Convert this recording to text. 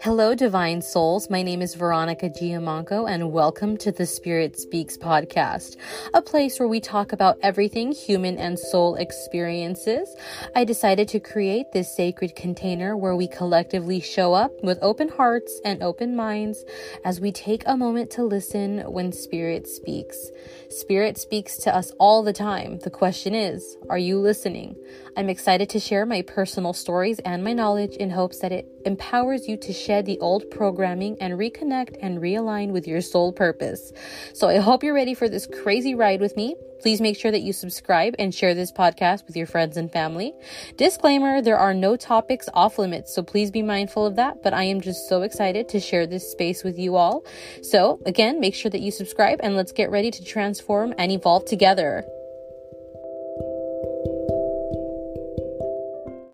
Hello, divine souls. My name is Veronica Giammanco, and welcome to the Spirit Speaks podcast, a place where we talk about everything human and soul experiences. I decided to create this sacred container where we collectively show up with open hearts and open minds as we take a moment to listen when Spirit speaks. Spirit speaks to us all the time. The question is, are you listening? I'm excited to share my personal stories and my knowledge in hopes that it empowers you to shed the old programming and reconnect and realign with your soul purpose. So I hope you're ready for this crazy ride with me. Please make sure that you subscribe and share this podcast with your friends and family. Disclaimer there are no topics off limits, so please be mindful of that. But I am just so excited to share this space with you all. So, again, make sure that you subscribe and let's get ready to transform and evolve together.